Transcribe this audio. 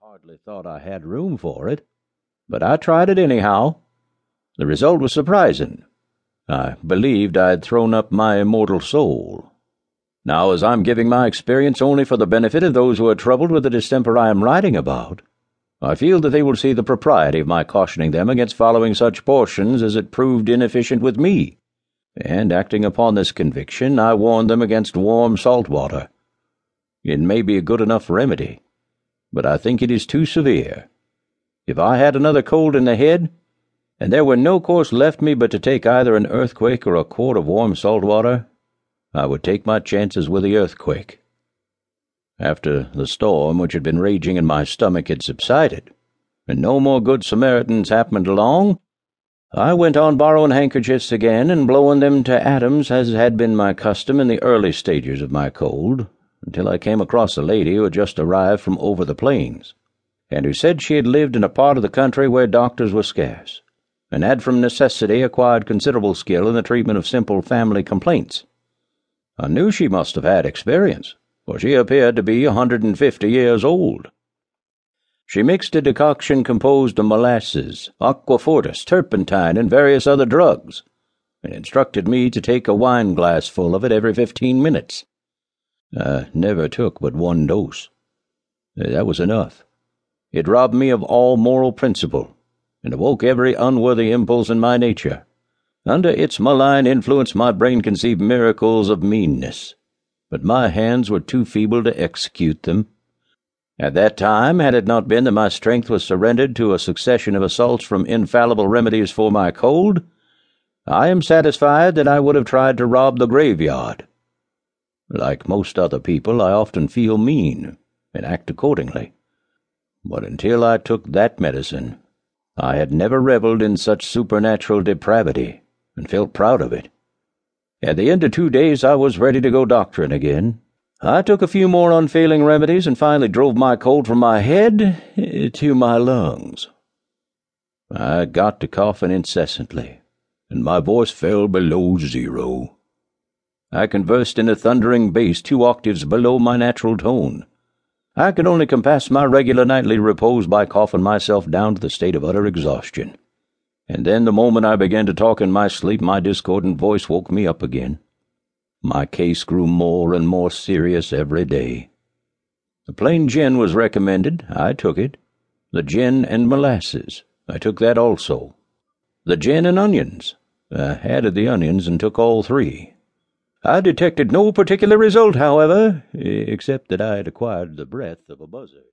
hardly thought I had room for it, but I tried it anyhow. The result was surprising. I believed I had thrown up my immortal soul. Now, as I'm giving my experience only for the benefit of those who are troubled with the distemper I am writing about, I feel that they will see the propriety of my cautioning them against following such portions as it proved inefficient with me, and acting upon this conviction, I warn them against warm salt water. It may be a good enough remedy, but I think it is too severe. If I had another cold in the head, and there were no course left me but to take either an earthquake or a quart of warm salt water, I would take my chances with the earthquake. After the storm which had been raging in my stomach had subsided, and no more good Samaritans happened along, I went on borrowing handkerchiefs again and blowing them to atoms as had been my custom in the early stages of my cold, until I came across a lady who had just arrived from over the plains, and who said she had lived in a part of the country where doctors were scarce, and had from necessity acquired considerable skill in the treatment of simple family complaints. I knew she must have had experience, for she appeared to be a hundred and fifty years old. She mixed a decoction composed of molasses, aquafortis, turpentine, and various other drugs, and instructed me to take a wine glassful of it every fifteen minutes. I never took but one dose. Uh, that was enough. It robbed me of all moral principle, and awoke every unworthy impulse in my nature. Under its malign influence, my brain conceived miracles of meanness but my hands were too feeble to execute them. At that time, had it not been that my strength was surrendered to a succession of assaults from infallible remedies for my cold, I am satisfied that I would have tried to rob the graveyard. Like most other people, I often feel mean and act accordingly. But until I took that medicine, I had never reveled in such supernatural depravity and felt proud of it. At the end of two days, I was ready to go doctoring again. I took a few more unfailing remedies and finally drove my cold from my head to my lungs. I got to coughing incessantly, and my voice fell below zero. I conversed in a thundering bass two octaves below my natural tone. I could only compass my regular nightly repose by coughing myself down to the state of utter exhaustion and then the moment I began to talk in my sleep, my discordant voice woke me up again. My case grew more and more serious every day. The plain gin was recommended. I took it. The gin and molasses. I took that also. The gin and onions. I added the onions and took all three. I detected no particular result, however, except that I had acquired the breath of a buzzard.